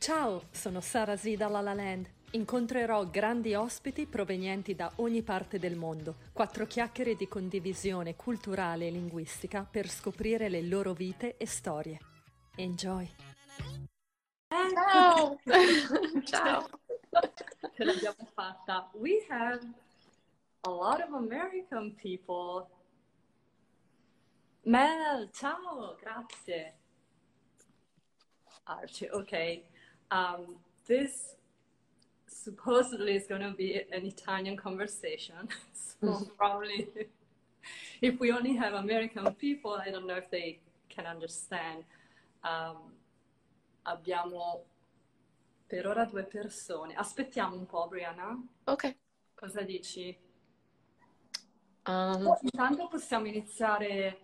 Ciao, sono Sara Z da La La Land. Incontrerò grandi ospiti provenienti da ogni parte del mondo. Quattro chiacchiere di condivisione culturale e linguistica per scoprire le loro vite e storie. Enjoy! Ciao! Ciao! Ce l'abbiamo fatta. We have a lot of American people. Mel, ciao, grazie. Archie, okay. Um, this supposedly is going to be an Italian conversation. so probably if we only have American people, I don't know if they can understand. Um, abbiamo per ora due persone. Aspettiamo un po', Brianna. Ok. Cosa dici? Um, Oh, intanto possiamo iniziare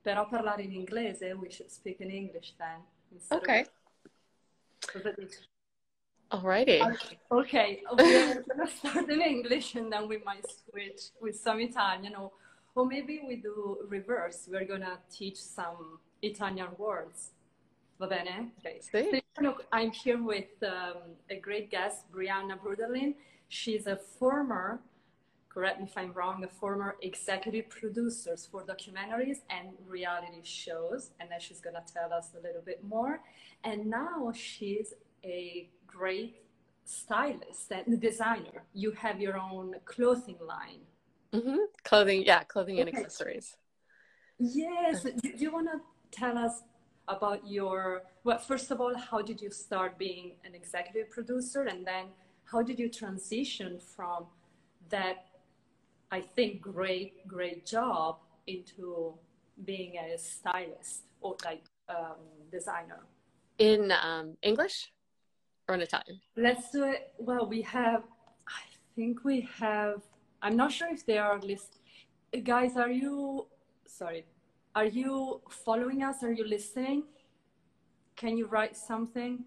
però a parlare in inglese. We should speak in English then. instead of- okay. Alrighty. Okay, we're gonna start in English and then we might switch with some Italian or, or maybe we do reverse. We're gonna teach some Italian words. Va bene? Okay. Sì. I'm here with um, a great guest, Brianna Bruderlin. She's a former, correct me if I'm wrong, a former executive producers for documentaries and reality shows. And then she's gonna tell us a little bit more. And now she's a great stylist and designer. You have your own clothing line. hmm Clothing, yeah, clothing and Okay. accessories. Yes. Do do you want to tell us about your, well, first of all, how did you start being an executive producer? And then how did you transition from that, I think, great, great job into being a stylist or like um, designer? In um, English or in Italian? Let's do it. Well, we have, I think we have, I'm not sure if they are list. Guys, are you, sorry, are you following us? Are you listening? Can you write something?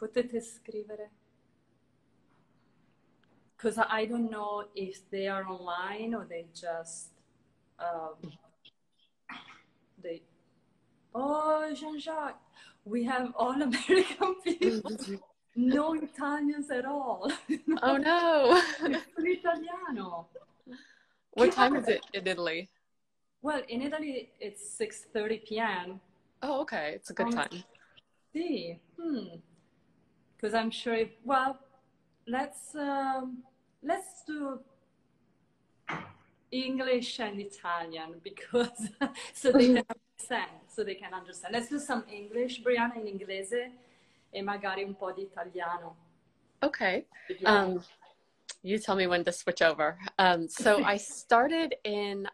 Potete scrivere? Because I don't know if they are online or they just, um, they, oh, Jean-Jacques, we have all American people. No Italians at all. Oh no! Nessun italiano. what time is it in Italy? Well, in Italy it's 6:30 p.m. Oh, okay. It's a good Um, time. See, hmm. Because I'm sure. If, well, let's um, let's do English and Italian because so they can understand. So they can understand. Let's do some English, Brianna, in inglese e magari un po' di italiano. Okay. Um, you tell me when to switch over. Um, so I started in,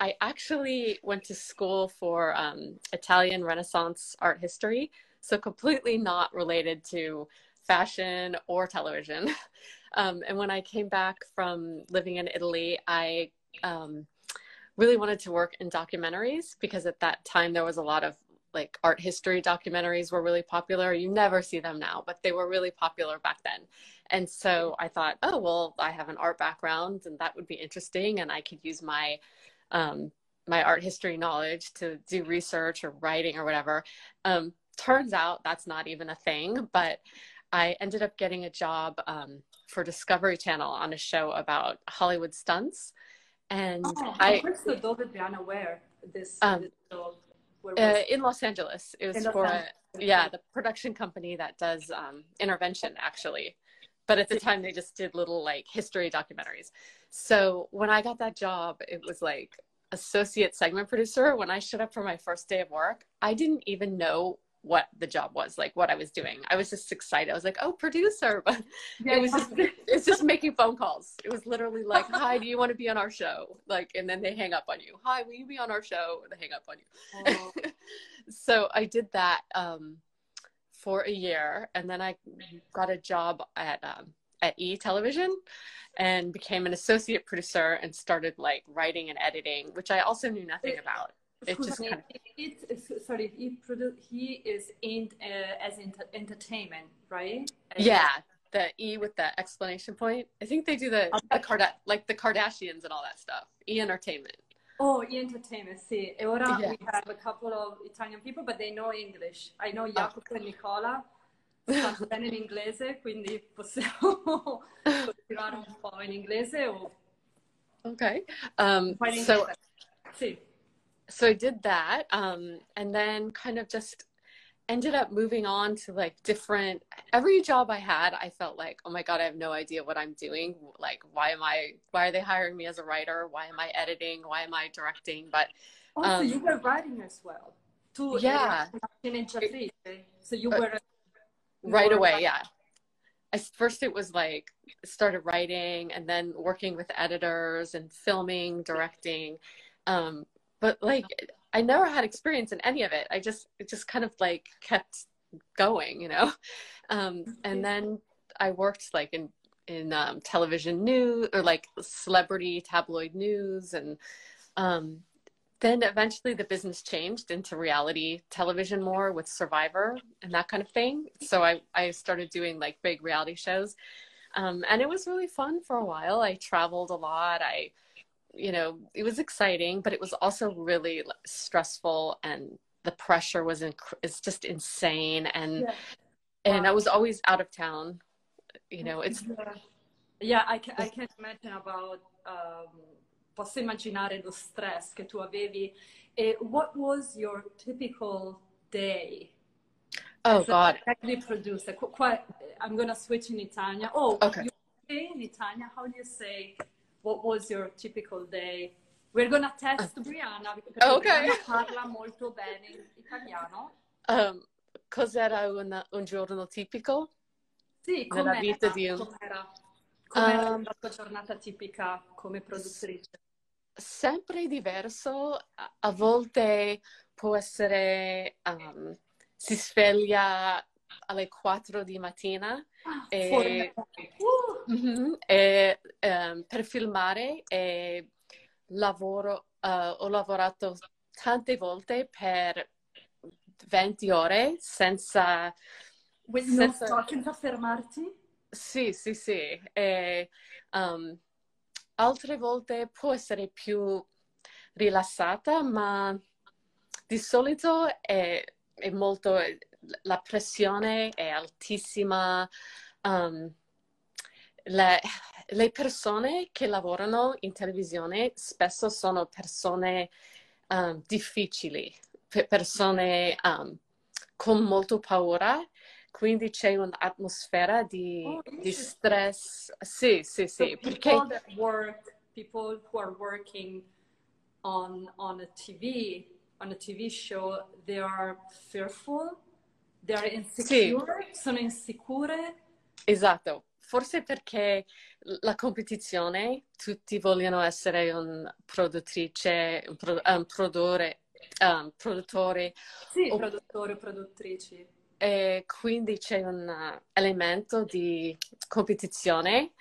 I actually went to school for um, Italian Renaissance art history, so completely not related to fashion or television. Um, and when I came back from living in Italy, I um, really wanted to work in documentaries because at that time there was a lot of like art history documentaries were really popular. You never see them now, but they were really popular back then. And so I thought, oh, well, I have an art background and that would be interesting. And I could use my, um, my art history knowledge to do research or writing or whatever. Um, turns out that's not even a thing, but I ended up getting a job um, for Discovery Channel on a show about Hollywood stunts. And Oh, I, questo dove Brianna where this, Um, this show, where was uh, in Los Angeles, it was for, a, yeah, the production company that does um, intervention actually. But at the time, they just did little like history documentaries. So when I got that job, it was like associate segment producer. When I showed up for my first day of work, I didn't even know what the job was, like what I was doing. I was just excited. I was like, "Oh, producer!" But it was just it's just making phone calls. It was literally like, "Hi, do you want to be on our show?" Like, and then they hang up on you. "Hi, will you be on our show?" They hang up on you Oh, so I did that um, for a year, and then I got a job at um, at E Television, and became an associate producer and started like writing and editing, which I also knew nothing about. It just kind it, it, sorry, he, produ- he is in uh, as in entertainment, right? As- Yeah, the E with the explanation point. I think they do the the Card like the Kardashians and all that stuff. E Entertainment. Oh, e entertainment, sì. E ora Yeah. we have a couple of Italian people, but they know English. I know Jacopo and Nicola, sta bene in inglese, quindi possiamo continuare un po' in inglese o... Okay. Um, so, sì. So I did that, um, and then kind of just ended up moving on to like different every job i had i felt like oh my god i have no idea what i'm doing. Like why am i why are they hiring me as a writer? Why am i editing? Why am i directing? But also um, you were writing as well. Too yeah. so you uh, were uh, right away yeah. I, first it was like started writing and then working with editors and filming directing. Um, but like I never had experience in any of it. I just it just kind of like kept going, you know. Um, and then I worked like in in um, television news or like celebrity tabloid news, and um, then eventually the business changed into reality television more with Survivor and that kind of thing. So I I started doing like big reality shows, um, and it was really fun for a while. I traveled a lot. I you know, it was exciting, but it was also really stressful and the pressure was inc- it's just insane and yeah. and wow. I was always out of town. You know, it's yeah, yeah I can I can imagine about um, posso immaginare lo stress che tu avevi e what was your typical day Oh God. Executive producer. I'm gonna switch in Italian. Oh, okay. In Italian, how do you say what was your typical day? We're gonna test uh, Brianna perché okay. Brianna parla molto bene italiano. Um, cos'era un, un giorno tipico? Sì, nella vita di un... Com'era, com'era um, la tua giornata tipica come produttrice? Sempre diverso, a volte può essere um, si sveglia alle 4 di mattina ah, e, uh. Mm-hmm, e um, per filmare e lavoro, uh, ho lavorato tante volte per 20 ore senza... senza... Non senza fermarti? Sì, sì, sì. E, um, altre volte può essere più rilassata, ma di solito è, è molto la pressione è altissima. Um, le, le, persone che lavorano in televisione spesso sono persone um, difficili, persone um, con molto paura, quindi c'è un'atmosfera di, oh, di stress. Sì, sì, sì. So perché... People, work, people who are working on, on a TV, on a TV show, they are fearful They're insecure? Sì. Sono insicure? Esatto. Forse perché la competizione, tutti vogliono essere un produttrice, un, pro, un produttore, um, produttore. Sì, o, produttori o produttrici. E quindi c'è un elemento di competizione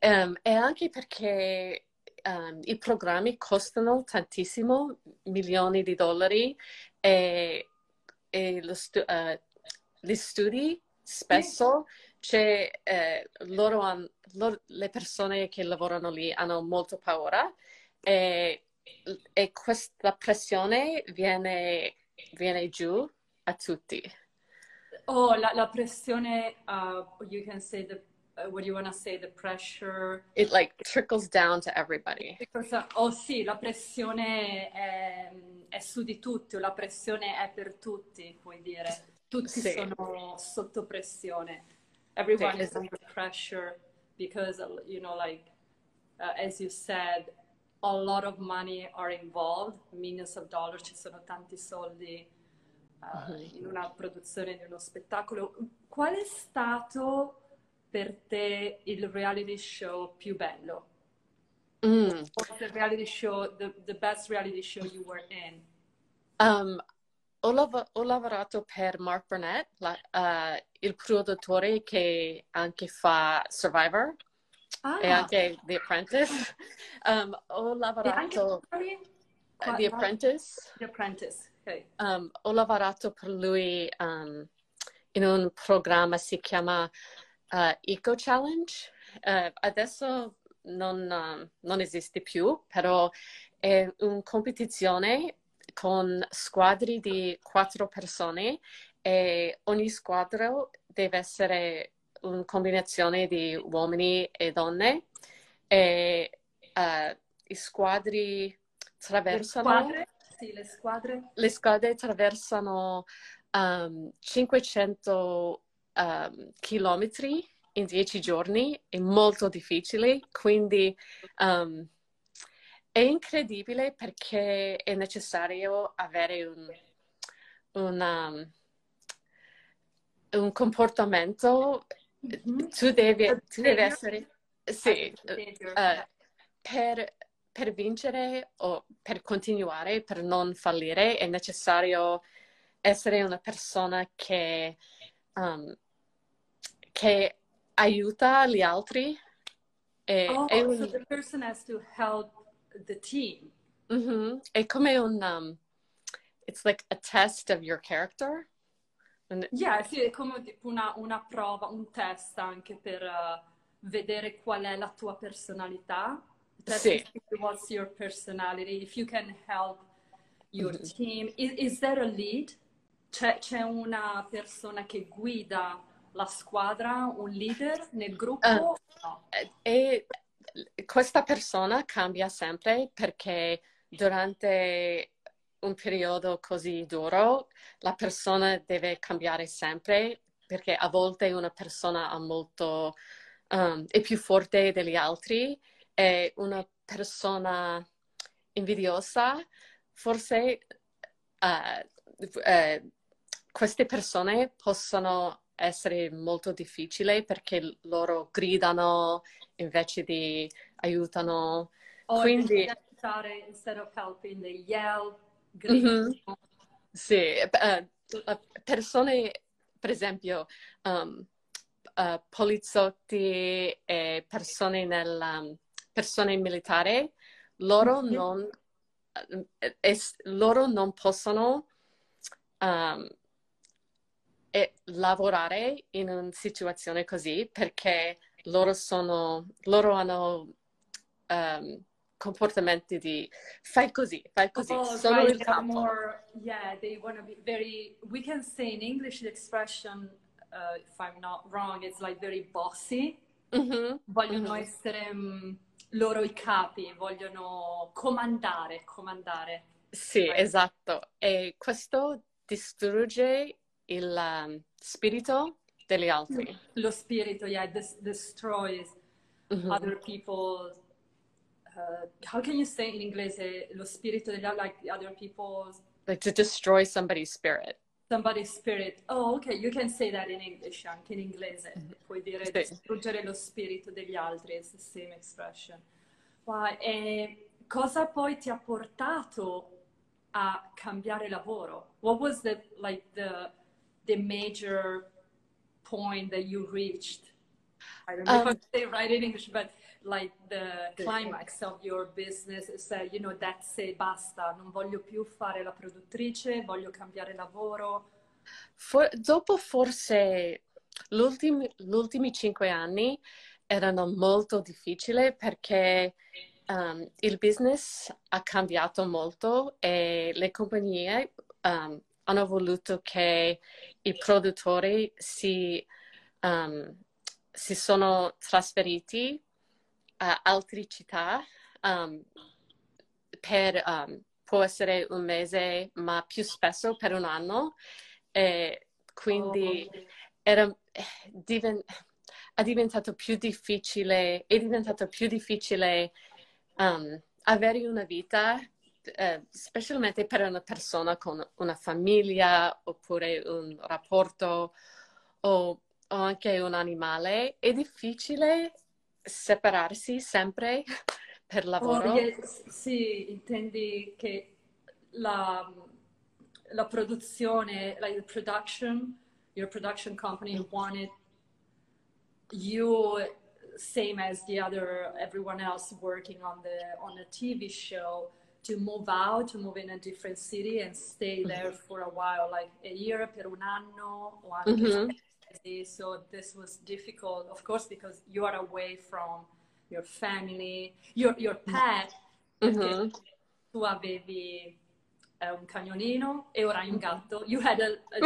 um, e anche perché um, i programmi costano tantissimo, milioni di dollari e, e lo stu- uh, gli studi spesso c'è, eh, loro han, loro, le persone che lavorano lì hanno molto paura e, e questa pressione viene, viene, giù a tutti. Oh, la, la pressione, uh, you can say the uh, what do you want to say, the pressure? It like trickles down to everybody. Oh sì, la pressione è, è su di tutti, la pressione è per tutti, puoi dire. tutti sì. sono sotto pressione. Everyone is under pressure because, you know, like, uh, as you said, a lot of money are involved, millions of dollars, ci sono tanti soldi uh, uh-huh. in una produzione di uno spettacolo. Qual è stato per te il reality show più bello? Mm. the reality show, the, the best reality show you were in? Um, ho, lav- ho lavorato per Mark Burnett, la, uh, il produttore che anche fa Survivor ah. e anche The Apprentice. Um, ho lavorato... Uh, The Apprentice. The Apprentice, okay. Um, ho lavorato per lui um, in un programma si chiama uh, Eco Challenge. Uh, adesso non, um, non, esiste più, però è una competizione con squadri di quattro persone e ogni squadra deve essere una combinazione di uomini e donne e uh, i squadri attraversano... Le squadre? Sì, le squadre. Le squadre attraversano um, 500 um, chilometri in dieci giorni, è molto difficile, quindi um, è incredibile perché è necessario avere un, una, um, un comportamento, mm-hmm. tu devi, tu devi essere, sì, uh, per, per vincere o per continuare, per non fallire, è necessario essere una persona che, um, che aiuta gli altri. E, oh, è un... so the person has to help the team. Mm-hmm. È come un... Um, it's like a test of your character. And... Yeah, sì, è come una, una prova, un test anche per uh, vedere qual è la tua personalità. sì. What's your personality? If you can help your mm-hmm. team. Is, is there a lead? C'è, c'è una persona che guida la squadra, un leader nel gruppo? Uh, no. E questa persona cambia sempre perché durante un periodo così duro la persona deve cambiare sempre perché a volte una persona è molto um, è più forte degli altri e una persona invidiosa forse uh, uh, queste persone possono essere molto difficili perché loro gridano invece di aiutano. O Quindi... instead of helping, they yell. Mm-hmm. Sì, uh, persone, per esempio, um, uh, poliziotti e persone, nel, um, persone militari, loro, mm-hmm. non, uh, es, loro non possono um, lavorare in una situazione così perché loro sono, loro hanno um, comportamenti di fai così, fai così, oh, sono right, il capo. More, yeah, they want to be very, we can say in English the expression, uh, if I'm not wrong, it's like very bossy. Mm-hmm. Vogliono mm-hmm. essere um, loro i capi, vogliono comandare, comandare. Sì, right. esatto. E questo distrugge il um, spirito degli altri. Lo spirito, yeah, this destroys mm-hmm. other people. Uh, how can you say in inglese lo spirito degli altri, like other people? Like to destroy somebody's spirit. Somebody's spirit. Oh, ok, you can say that in English, anche in inglese. Mm-hmm. Puoi dire sì. distruggere lo spirito degli altri, it's the same expression. Wow. E cosa poi ti ha portato a cambiare lavoro? What was the, like the the major point that you reached? I don't know um, if I say right in English, but like the climax of your business is that, you know, that's it, basta, non voglio più fare la produttrice, voglio cambiare lavoro. For, dopo forse gli ultimi, ultimi cinque anni erano molto difficili perché um, il business ha cambiato molto e le compagnie um, hanno voluto che i produttori si, um, si sono trasferiti a altre città um, per, um, può essere un mese, ma più spesso per un anno. E quindi oh. era, diven- è diventato più difficile, è diventato più difficile avere una vita eh, specialmente per una persona con una famiglia oppure un rapporto o, o anche un animale, è difficile separarsi sempre per lavoro. Oh, yes. Sì, intendi che la, la produzione, like the production, your production company wanted you same as the other everyone else working on the on a TV show to move out, to move in a different city and stay mm-hmm. there for a while, like a year per un anno o anche mm-hmm. So this was difficult, of course, because you are away from your family, your, your pet, mm-hmm. tu avevi eh, un cagnolino e ora hai un gatto. You had a, a,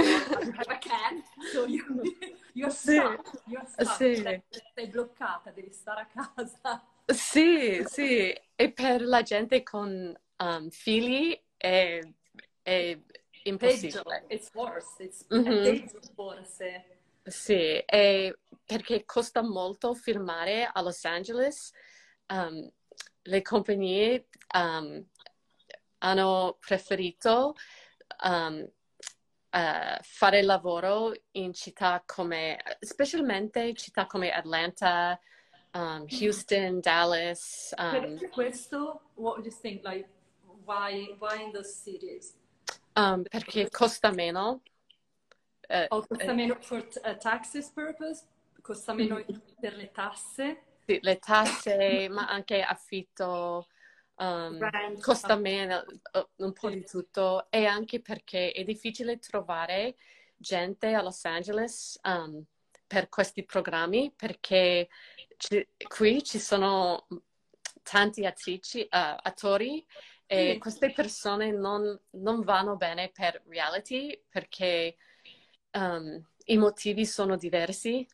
you have a cat, so you, You're stuck, you're stuck. Sì. Sei, sei bloccata, devi stare a casa. Sì, sì, e per la gente con um, figli è, è Peggio, impossibile. it's worse, it's, Mhm. è peggio forse. Sì, perché costa molto filmare a Los Angeles, um, le compagnie um, hanno preferito um, eh, fare lavoro in città come, specialmente città come Atlanta, um, Houston, Dallas. um, Perché questo, what do you think, like, why, why in those cities? um, perché costa meno. Eh, O costa eh, meno for uh, taxes purpose? Costa meno Mhm. per le tasse? sì, le tasse, ma anche affitto, um, Rent, costa meno, eh, un po' sì. di tutto. E anche perché è difficile trovare gente a Los Angeles um, per questi programmi, perché ci- qui ci sono tanti attrici, eh, attori e queste persone non, non vanno bene per reality perché um, i motivi sono diversi.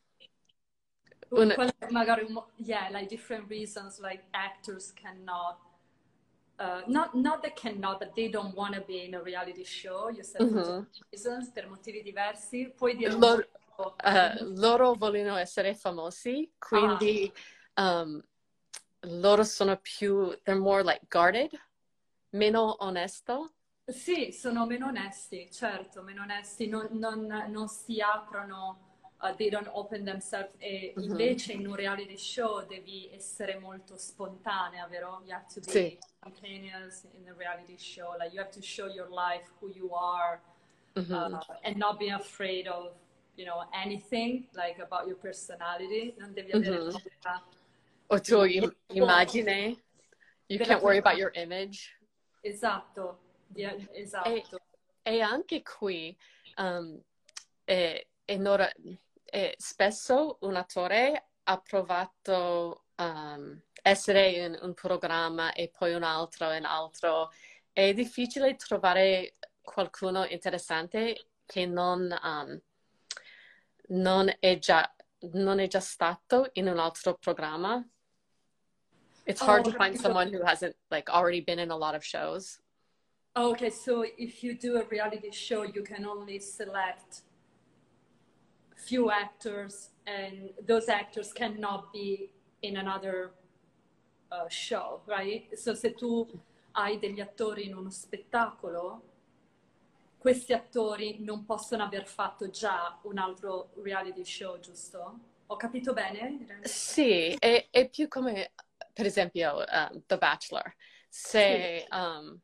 Un- magari yeah, like different reasons, like actors cannot, uh, not not that cannot, but they don't want to be in a reality show. You said Mhm. different reasons, per motivi diversi. Puoi dire Loro, eh, loro vogliono essere famosi, quindi um, loro sono più, they're more like guarded, meno onesto. Sì, sono meno onesti, certo, meno onesti, non, non- non si aprono, uh, they don't open themselves e Mhm. invece in un reality show devi essere molto spontanea, vero? You have to be Sì. spontaneous in a reality show, like you have to show your life, who you are, Mhm. uh, and not be afraid of, you know, anything, like about your personality, non devi avere Mhm. paura. O tu im- immagine, you can't worry tua- about your image. Esatto, di- esatto. E anche qui, um, eh, è nora- eh, spesso un attore ha provato um, essere in un programma e poi un altro e un altro. È difficile trovare qualcuno interessante che non, um, non è già, non è già stato in un altro programma. It's hard Oh, to find someone who hasn't like already been in a lot of shows. Okay, so if you do a reality show, you can only select few actors, and those actors cannot be in another uh, show, right? So se tu hai degli attori in uno spettacolo, questi attori non possono aver fatto già un altro reality show, giusto? Ho capito bene? Sì, è, è più come, per esempio, um, The Bachelor. Se, um,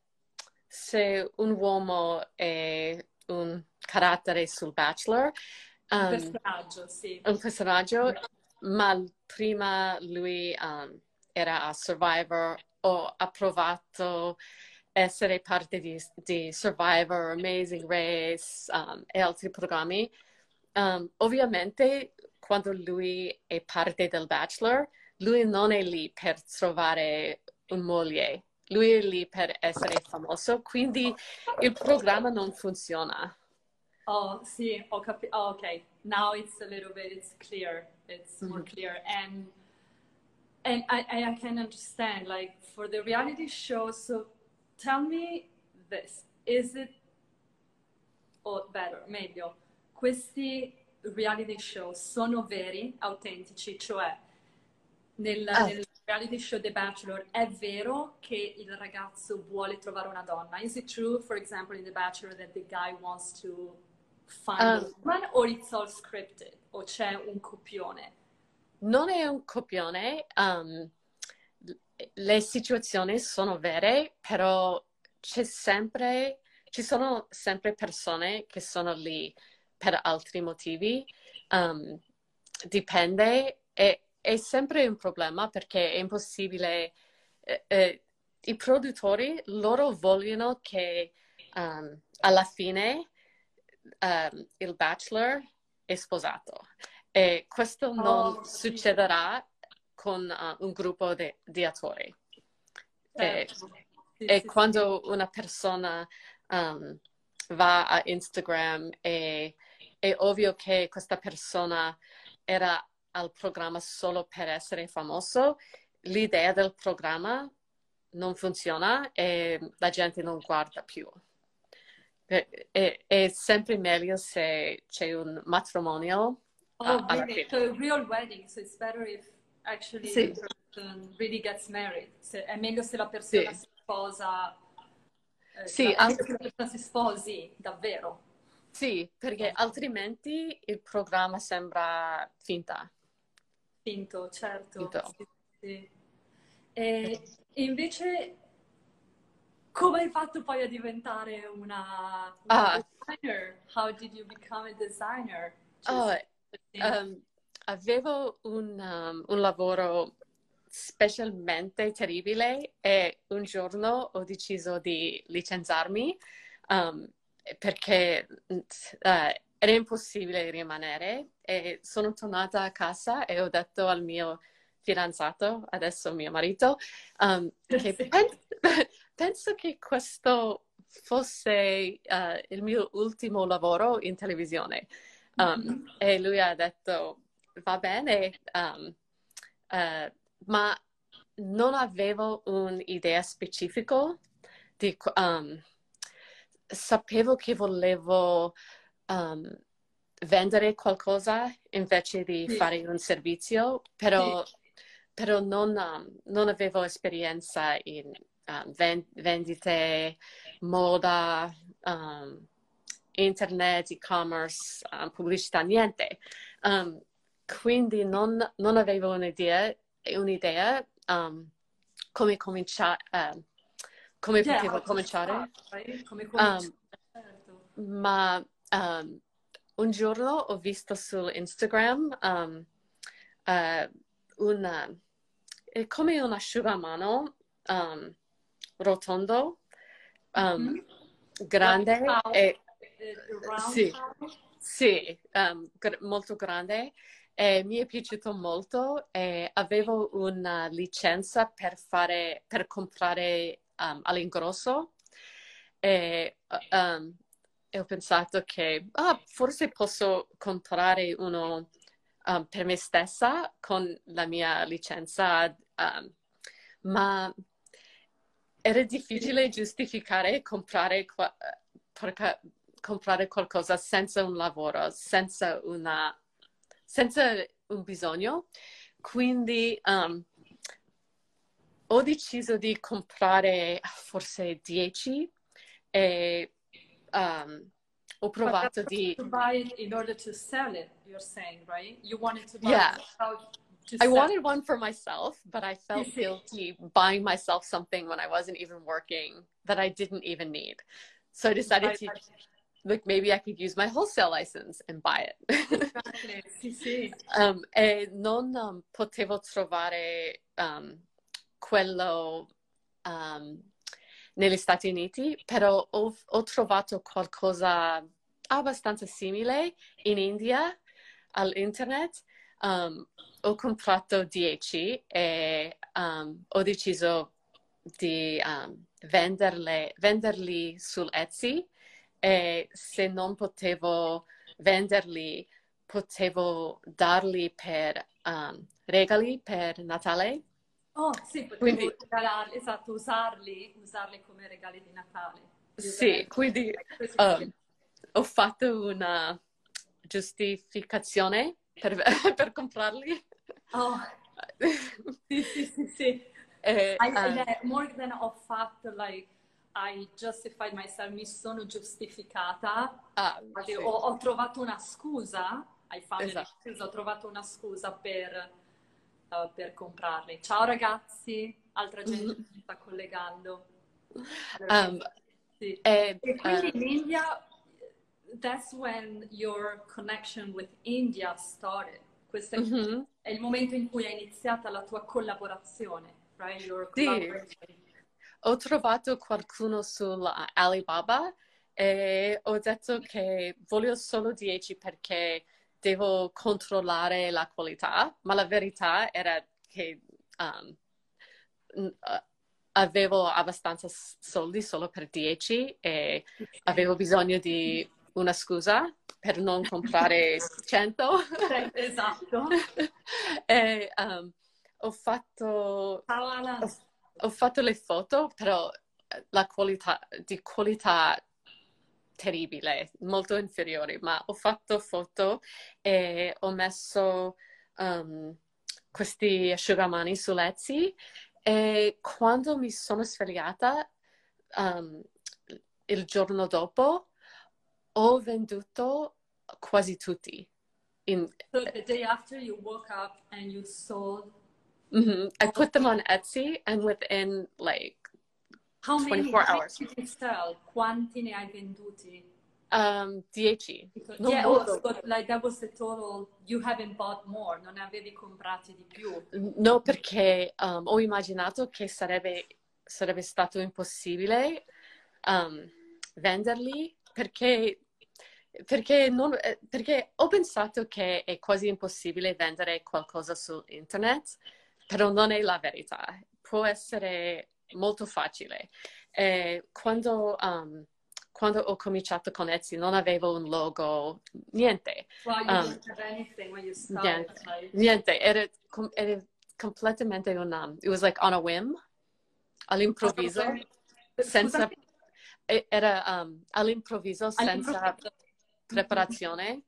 se un uomo è un carattere sul Bachelor, Un um, personaggio, sì. un personaggio, ma prima lui um, era a Survivor o ha provato essere parte di, di Survivor, Amazing Race um, e altri programmi. Um, ovviamente, quando lui è parte del Bachelor, lui non è lì per trovare un moglie, lui è lì per essere famoso, quindi il programma non funziona. Oh, sì, ho capito. Oh, okay. Now it's a little bit, it's clear. It's more clear. And and I, I I can understand, like, for the reality show, so tell me this. Is it, or better, meglio, questi reality show sono veri, autentici, cioè nel, Ah. nel reality show The Bachelor è vero che il ragazzo vuole trovare una donna? Is it true, for example, in The Bachelor that the guy wants to find a Um. woman or it's all scripted? O c'è un copione? Non è un copione, um, le situazioni sono vere, però c'è sempre, ci sono sempre persone che sono lì per altri motivi. Um, dipende, è, è sempre un problema perché è impossibile. eh, eh, I produttori, loro vogliono che um, alla fine um, il bachelor è sposato. E questo non Oh, sì. succederà con uh, un gruppo de- di attori. E, Certo. Sì, e sì, quando una persona um, va a Instagram e è ovvio che questa persona era al programma solo per essere famoso, l'idea del programma non funziona e la gente non guarda più. È, è sempre meglio se c'è un matrimonio. Oh, really? So real wedding, so it's better if actually sì. the person really gets married. Se, è meglio se la persona sì. si sposa. Eh, sì, al... se la persona si sposi davvero. Sì, perché altrimenti il programma sembra finta. Finto, certo. Finto. Sì, sì. E invece, come hai fatto poi a diventare una, una ah. designer? How did you become a designer? Oh, um, avevo un, um, un lavoro specialmente terribile e un giorno ho deciso di licenziarmi um, perché uh, era impossibile rimanere e sono tornata a casa e ho detto al mio fidanzato, adesso mio marito, um, che pen- penso che questo fosse uh, il mio ultimo lavoro in televisione. Um, mm-hmm. E lui ha detto, va bene, um, uh, ma non avevo un'idea specifica di... Um, sapevo che volevo um, vendere qualcosa invece di sì. fare un servizio, però, sì. però non, um, non, avevo esperienza in um, vendite, moda, um, internet, e-commerce, um, pubblicità, niente. Um, quindi non, non, avevo un'idea, un'idea come cominciare. Uh, come yeah, potevo cominciare? Start, come cominciare certo. Ma un giorno ho visto su Instagram um, uh, una, è come un asciugamano um, rotondo, um, mm-hmm. grande e sì, sì um, gr- molto grande e mi è piaciuto molto e avevo una licenza per fare per comprare um, all'ingrosso e um, e ho pensato che ah, forse posso comprare uno um, per me stessa con la mia licenza, um, ma era difficile giustificare comprare, qua- comprare qualcosa senza un lavoro, senza, una, senza un bisogno. Quindi um, ho deciso di comprare forse 10 e um, ho provato di... To buy it in order to sell it, you're saying, right? You wanted to buy yeah. it I wanted one for myself, but I felt guilty buying myself something when I wasn't even working that I didn't even need. So I decided to, like, maybe I could use my wholesale license and buy it. Exactly. sì, sì. Um, e non um, potevo trovare um, quello um, negli Stati Uniti, però ho, ho trovato qualcosa abbastanza simile in India all'internet. Um, ho comprato 10 e um, ho deciso di um, venderle, venderli su Etsy e se non potevo venderli potevo darli per um, regali per Natale Oh, sì, quindi regalarli, esatto, usarli, usarli come regali di Natale. Sì, quindi um, ho fatto una giustificazione per, per comprarli. Oh, sì, sì, sì, sì. E, I, um, more than ho fatto, like, I justified myself, mi sono giustificata, ah, sì. ho, ho, trovato una scusa, hai fatto esatto. ho trovato una scusa per uh, per comprarli. Ciao ragazzi, altra gente mm-hmm. si sta collegando. Um, sì. e, e quindi uh, in India, that's when your connection with India started. Questo mm-hmm. è il momento in cui è iniziata la tua collaborazione, right? Your sì. Ho trovato qualcuno su Alibaba e ho detto che voglio solo 10 perché devo controllare la qualità, ma la verità era che um, uh, avevo abbastanza soldi solo per 10 e avevo bisogno di una scusa per non comprare 100. esatto. e, um, ho fatto, ho, ho fatto le foto, però la qualità, di qualità terribile, molto inferiore, ma ho fatto foto e ho messo um, questi asciugamani su Etsy e quando mi sono svegliata um, il giorno dopo ho venduto quasi tutti. In, so the day after you woke up and you sold mm-hmm. I put them on Etsy and within like How 24 many hours. Quanti ne hai venduti? Um, 10. Non yeah, molto. but like that was the total. You haven't bought more, non avevi comprati di più. No, perché um, ho immaginato che sarebbe, sarebbe stato impossibile um, venderli perché, perché, non, eh, perché ho pensato che è quasi impossibile vendere qualcosa su internet, però non è la verità. Può essere molto facile. E quando, um, quando ho cominciato con Etsy non avevo un logo, niente. Well, Um, started, Niente, right? niente. Era, era completamente un... Um, it was like on a whim, all'improvviso, senza... Era um, all'improvviso, senza preparazione.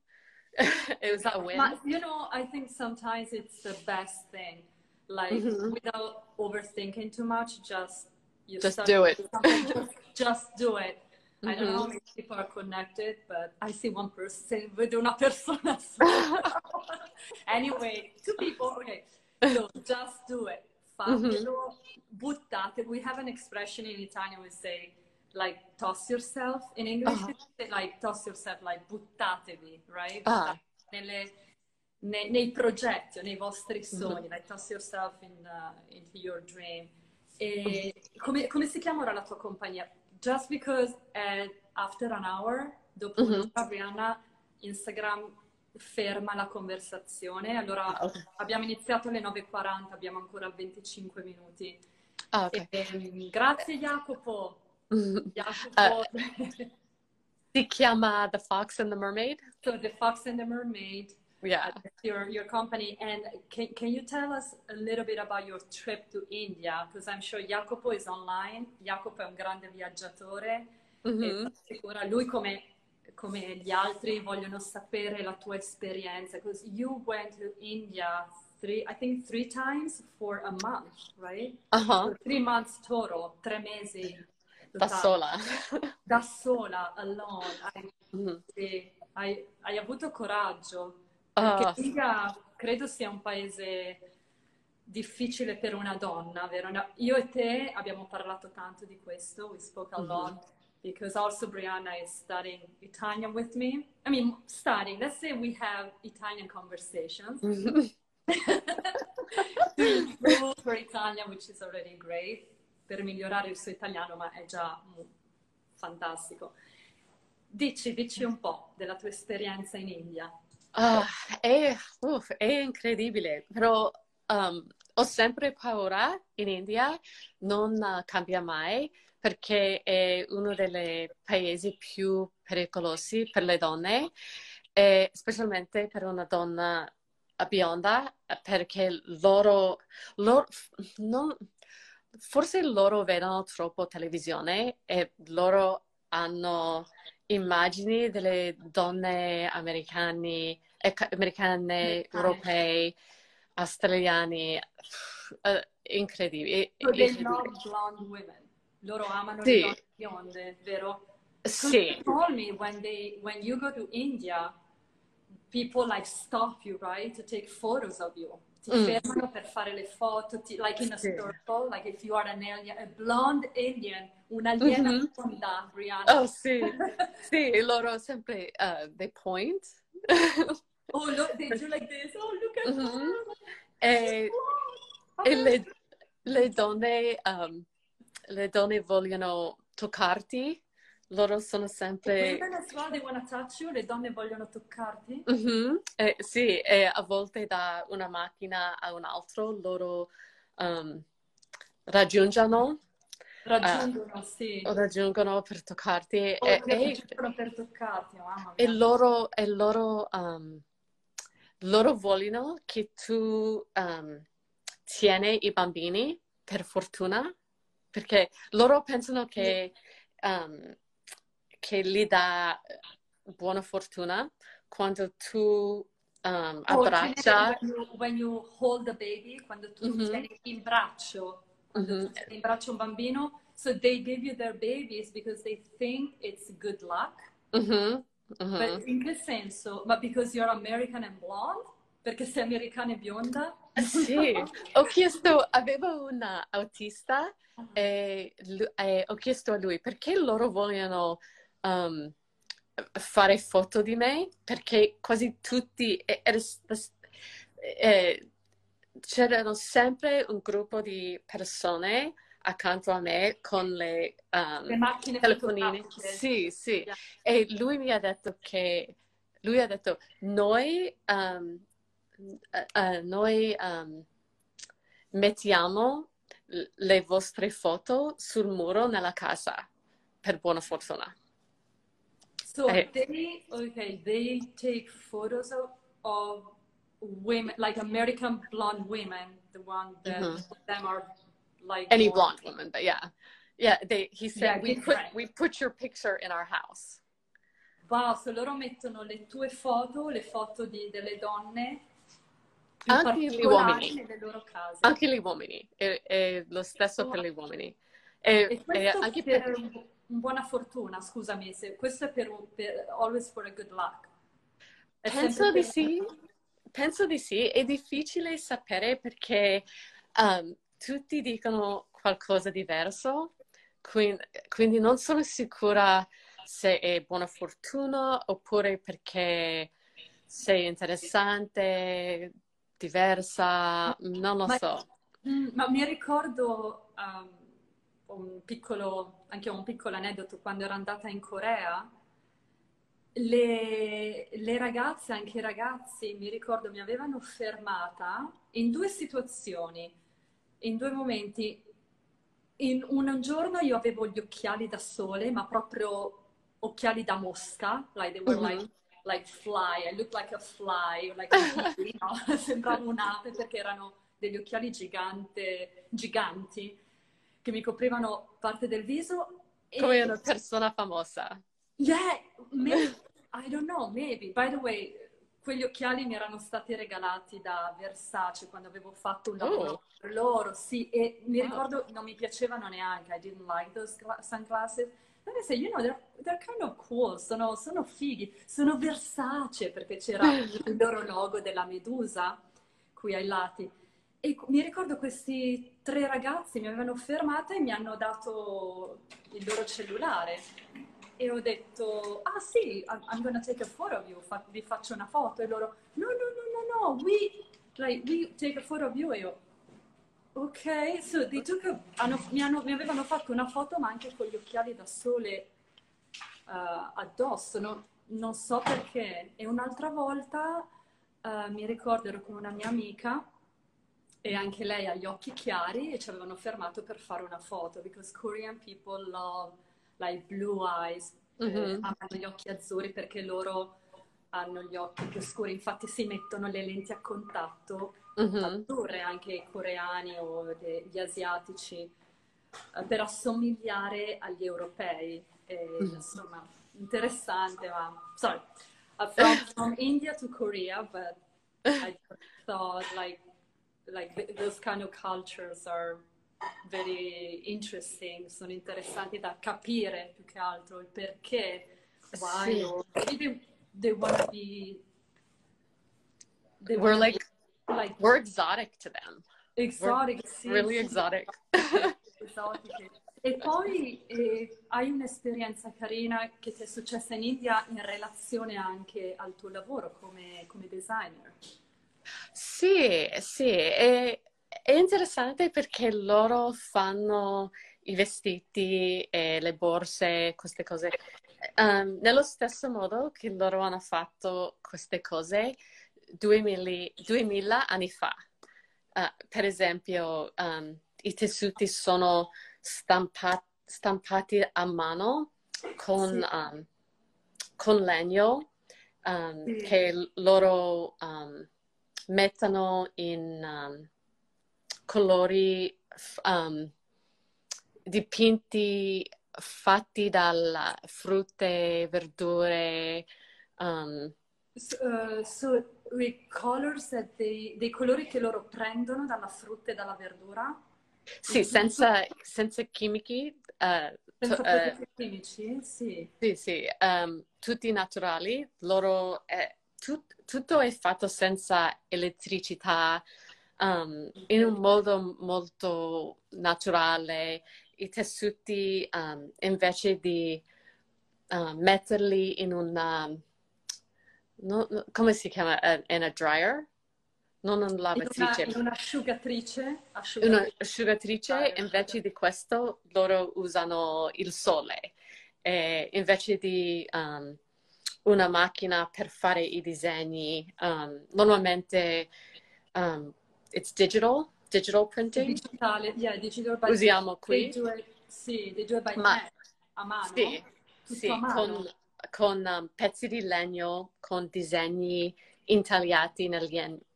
it was a whim. Ma, you know, I think sometimes it's the best thing. Like Mhm. without overthinking too much, just Just do it. just, just do it. I don't know how Mhm. many people are connected, but I see one person with una persona. sola. anyway, two people. Okay, so just do it. Fatelo, buttate. We have an expression in Italian. We say like toss yourself. In English, Uh-huh. say like toss yourself, like buttatevi, right? Nelle, nei, nei progetti, o nei vostri Mm-hmm. sogni, like toss yourself in, uh, into your dream. E come, come si chiama ora la tua compagnia? Just because uh, after an hour, dopo Mhm. un'ora, Brianna, Instagram ferma la conversazione. Allora Ah, ok. abbiamo iniziato alle 9.40, abbiamo ancora 25 minuti. Ah, ok. E, ehm, grazie Jacopo. Jacopo. Uh, Si chiama The Fox and the Mermaid? so the Fox and the Mermaid. Yeah. uh, your your company and can, can you tell us a little bit about your trip to India because I'm sure Jacopo is online Jacopo è un grande viaggiatore Mhm. e sicura lui come, come gli altri vogliono sapere la tua esperienza because you went to India three I think three times for a month right Uh-huh. So three months total tre mesi Da sola. da sola alone hai, Mhm. sì, hai, hai avuto coraggio Perché l'India credo sia un paese difficile per una donna, vero? Io e te abbiamo parlato tanto di questo, we spoke a Mhm. lot, because also Brianna is studying Italian with me. I mean, studying, let's say we have Italian conversations Mhm. improve her Italian, which is already great, per migliorare il suo italiano, ma è già mm, fantastico. Dici, dici un po' della tua esperienza in India. Ah, è, uff, è incredibile, però um, ho sempre paura in India, non uh, cambia mai perché è uno dei paesi più pericolosi per le donne, e specialmente per una donna bionda, perché loro, loro non- forse loro vedono troppo televisione e loro hanno immagini delle donne americane, americane, europee, australiani, eh, incredibili. Incredibili. love blonde women. Loro amano Sì. le donne bionde, vero? Sì, told me when they when you go to India, people like stop you, right, to take photos of you. Ti Mm. fermano per fare le foto, ti- like in a Sì. circle, like if you are an alien, a blonde Indian, un'aliena Mhm. bionda, Brianna. oh sì, sì, loro sempre, uh, they point. Oh, look, they do like this. Oh, look at Mhm. her. E, Oh, e le, le donne, um, le donne vogliono toccarti, loro sono sempre... As well, they want to touch you. Le donne vogliono toccarti. Mhm, eh, sì, e a volte da una macchina a un altro loro um, raggiungono raggiungono, uh, sì. raggiungono per toccarti o e, e, per toccarti, mamma mia. e loro, e loro, um, loro vogliono che tu um, tieni i bambini per fortuna perché loro pensano che, um, che gli dà buona fortuna quando tu um, abbraccia. When you, when you hold the baby, quando tu mm-hmm. tieni in braccio, quando mm-hmm. tu tieni in braccio un bambino, so they give you their babies because they think it's good luck. Mm-hmm. But in che senso? Ma because you're American and blonde? Perché sei americana e bionda? Sì, ho chiesto, avevo un autista uh-huh. e, e, ho chiesto a lui perché loro vogliono um, fare foto di me perché quasi tutti eh, c'erano sempre un gruppo di persone accanto a me con le, um, le macchine telefonine. Sì, sì. Yeah. E lui mi ha detto che lui ha detto noi, um, uh, uh, noi um, mettiamo le vostre foto sul muro nella casa per buona fortuna. So I, they okay, they take photos of, of women like American blonde women, the one that mm-hmm. them are like any blonde woman, but yeah. Yeah, they he said yeah, we put we put your picture in our house. Basta, loro mettono le tue foto, le foto di, delle donne anche gli uomini nelle loro case. Anche gli uomini, è, è lo stesso per gli uomini. E, e questo anche per, per buona fortuna, scusami, se questo è per, per always for a good luck. È penso di sì, penso di sì, è difficile sapere perché um, tutti dicono qualcosa diverso, quindi, quindi, non sono sicura se è buona fortuna oppure perché sei interessante, diversa, non lo ma, so. Mm, ma mi ricordo um, un piccolo, anche un piccolo aneddoto, quando ero andata in Corea, le, le, ragazze, anche i ragazzi, mi ricordo, mi avevano fermata in due situazioni, in due momenti. In un giorno io avevo gli occhiali da sole, ma proprio occhiali da mosca, like they were mm-hmm. like, like fly, I looked like a fly, like a bee, no? sembravo un'ape perché erano degli occhiali gigante, giganti che mi coprivano parte del viso. Come una persona famosa. Yeah, maybe, I don't know, maybe. By the way, quegli occhiali mi erano stati regalati da Versace quando avevo fatto un lavoro oh. per loro, sì, e mi wow. ricordo non mi piacevano neanche, I didn't like those sunglasses. And I said, you know, they're, they're kind of cool, sono, sono fighi, sono Versace perché c'era il loro logo della Medusa qui ai lati. E mi ricordo questi tre ragazzi mi avevano fermata e mi hanno dato il loro cellulare. E ho detto, ah sì, I'm gonna take a photo of you, Fa- vi faccio una foto. E loro, no, no, no, no, no, we, like, we take a photo of you. E io, ok, so they took a, hanno, mi, hanno, mi, avevano fatto una foto ma anche con gli occhiali da sole uh, addosso, no? non so perché. E un'altra volta uh, mi ricordo ero con una mia amica e anche lei ha gli occhi chiari e ci avevano fermato per fare una foto because Korean people love like blue eyes mm-hmm. eh, hanno gli occhi azzurri perché loro hanno gli occhi più scuri infatti si mettono le lenti a contatto mm-hmm. azzurre anche i coreani o gli asiatici eh, per assomigliare agli europei e, mm-hmm. insomma interessante ma sorry uh, from, from India to Korea but I thought like like th- those kind of cultures are very interesting, sono interessanti da capire più che altro il perché, why, sì. maybe they want to be. They we're like, be, like, we're exotic to them. Exotic, we're sì, really sì. exotic. Esotiche. E poi eh, hai un'esperienza carina che ti è successa in India in relazione anche al tuo lavoro come, come designer. Sì, sì, è, è interessante perché loro fanno i vestiti e le borse, queste cose, um, nello stesso modo che loro hanno fatto queste cose 2000, 2000 anni fa. Uh, per esempio, um, i tessuti sono stampa- stampati a mano con, Sì. um, con legno Sì. che loro mettono in colori um, dipinti fatti dalle frutte, verdure. um, So, uh, so with colors they, dei colori che loro prendono dalla frutta e dalla verdura, sì, senza, senza chimici. eh, senza to- eh, prodotti chimici, sì. Sì, sì, ehm, tutti naturali, loro, è- tut- tutto è fatto senza elettricità, ehm, in un modo molto naturale. I tessuti, ehm, invece di ehm, metterli in una, no- no- come si chiama? Eh, in a dryer? Non una In una, lavatrice, in un'asciugatrice, una asciugatrice. asciugatrice, Dryer. invece di questo, loro usano il sole. E invece di um, una macchina per fare i disegni, um, normalmente um, it's digital, digital printing. digitale, yeah, digital by Usiamo qui. do it, sì, do it by Ma- hand, a mano. Sì, sì, a mano. con, con, um, pezzi di legno, con disegni intagliati nel,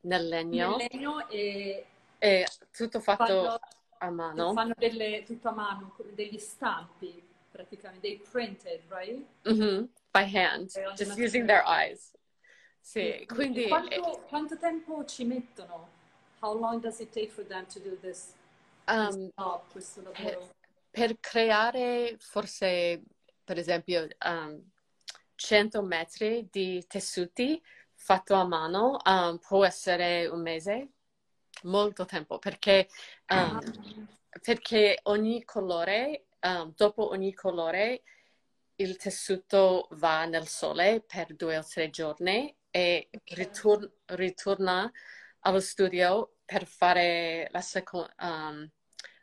nel legno, Nel legno e e tutto fatto fanno, a mano. fanno delle, tutto a mano, degli stampi praticamente, they printed, right? Mhm, by hand, just using their eyes. Sì, quindi quanto, quanto tempo ci mettono? How long does it take for them to do this, um, job, questo lavoro? per creare forse, per esempio, um, 100 metri di tessuti fatto a mano um, può essere un mese, molto tempo, perché, um, perché ogni colore, um, dopo ogni colore, il tessuto va nel sole per due o tre giorni e Ok. ritor- ritorna allo studio per fare la, seco- um,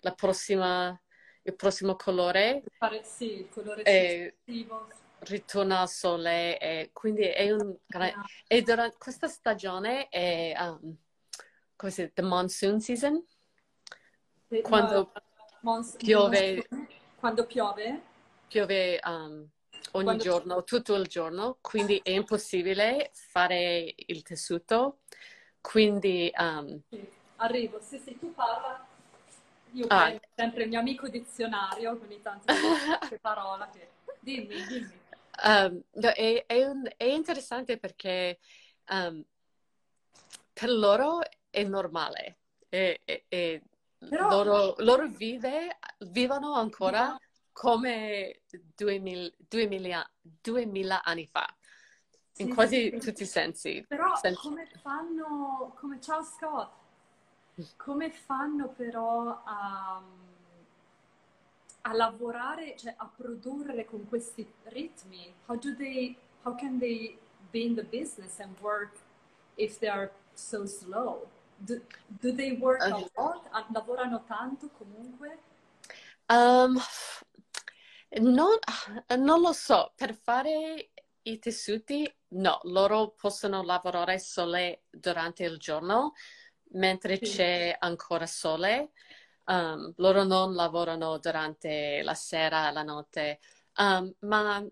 la prossima, il prossimo colore Fare, sì, il colore successivo. ritorna al sole e quindi è un Ah, e durante questa stagione è um, come si dice, the monsoon season e- quando no, mons- piove. mons- Quando piove? piove um, ogni Quando- giorno, tutto il giorno, quindi è impossibile fare il tessuto. Quindi um, Sì, arrivo. Sì, sì, tu parla. Io Ah. prendo sempre il mio amico dizionario, ogni tanto qualche parola che... Dimmi, dimmi. Um, no, è, è un- è interessante perché um, per loro è normale. E- e Però- loro, loro vive- vivono ancora come 2000, 2000 2000 anni fa, in Sì, quasi sì. tutti i sensi. Però Sen- come fanno, come ciao Scott, come fanno però a, a lavorare, cioè a produrre con questi ritmi? How do they, how can they be in the business and work if they are so slow? Do, do they work a Eh. lot? Ah, Lavorano tanto comunque? Um, non, non lo so, per fare i tessuti, no, loro possono lavorare sole durante il giorno, mentre Sì. c'è ancora sole. Um, loro non lavorano durante la sera, la notte, Um, ma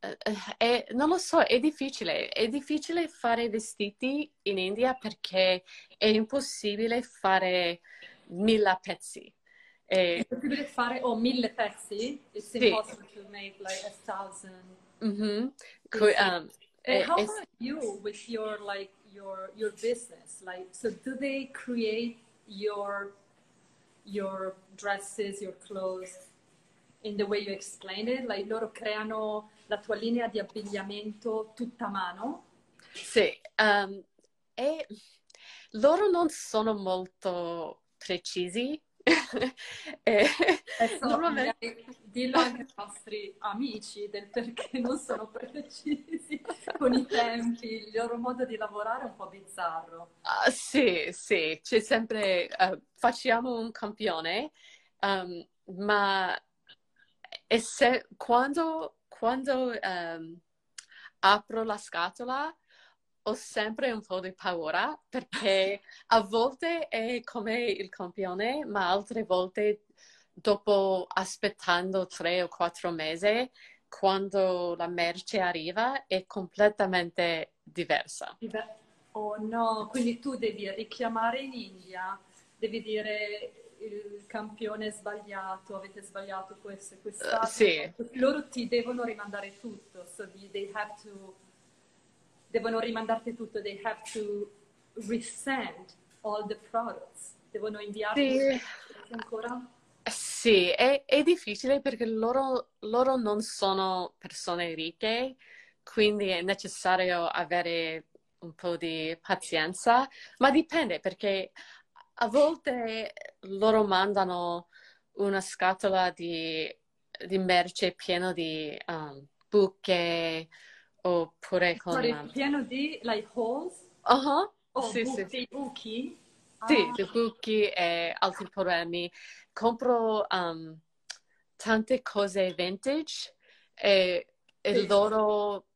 eh, è- non lo so, è difficile. È difficile fare vestiti in India perché è impossibile fare mille pezzi. È E- possibile fare oh, mille pezzi? It's Sì. impossible to make like a thousand. Mhm. Que- sì. um, And how about you with your like your your business? Like, so do they create your your dresses, your clothes in the way you explained it? Like, loro creano la tua linea di abbigliamento tutta a mano? Sì, um, e loro non sono molto precisi. E Adesso normalmente magari dillo anche ai nostri amici del perché non sono precisi con i tempi, il loro modo di lavorare è un po' bizzarro. Ah, sì, sì, c'è sempre, eh, facciamo un campione, um, ma se, quando, quando ehm, apro la scatola ho sempre un po' di paura perché a volte è come il campione, ma altre volte dopo aspettando tre o quattro mesi, quando la merce arriva è completamente diversa. Oh no, quindi tu devi richiamare in India, devi dire il campione è sbagliato, avete sbagliato questo e quest'altro. Uh, sì. Loro ti devono rimandare tutto, so they have to, devono rimandarti tutto, they have to resend all the products, devono inviarti sì. ancora? Sì, è, è difficile perché loro, loro non sono persone ricche, quindi è necessario avere un po' di pazienza, ma dipende perché a volte loro mandano una scatola di, di merce piena di um, buche oppure con... Sorry, pieno di like holes? Uh-huh. Oh, sì, bu- sì. buchi? Sì, ah. buchi e altri problemi. Compro um, tante cose vintage e, e sì. loro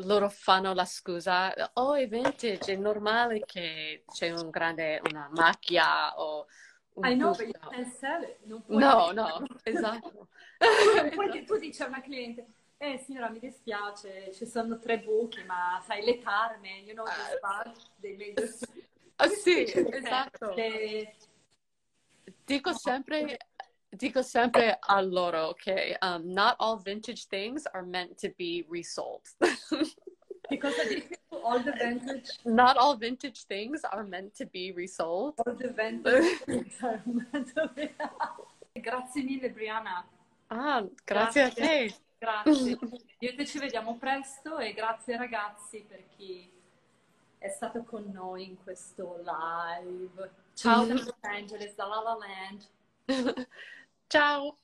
loro fanno la scusa, oh è vintage, è normale che c'è un grande, una macchia o I know, but you can't sell it. No, no, esatto. Poi esatto. tu dici a una cliente, eh signora mi dispiace, ci sono tre buchi, ma sai le tarme, you know, the spark, dei major... Ah sì, esatto. Che... Dico sempre dico sempre a loro che um, not all vintage things are meant to be resold. because all the vintage not all vintage things are meant to be resold. All the vintage things are meant to be Grazie mille Brianna. Ah, grazie, grazie. a te. Grazie. Io e te ci vediamo presto e grazie ragazzi per chi è stato con noi in questo live. Ciao da Los Angeles, da La La Land. Ciao.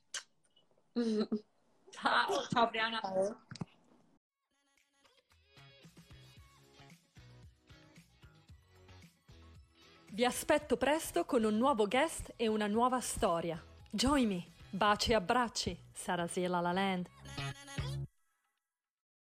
Ciao, ciao Brianna. Ciao. Vi aspetto presto con un nuovo guest e una nuova storia. Join me. Baci e abbracci. Sarasiela La Land. na na na na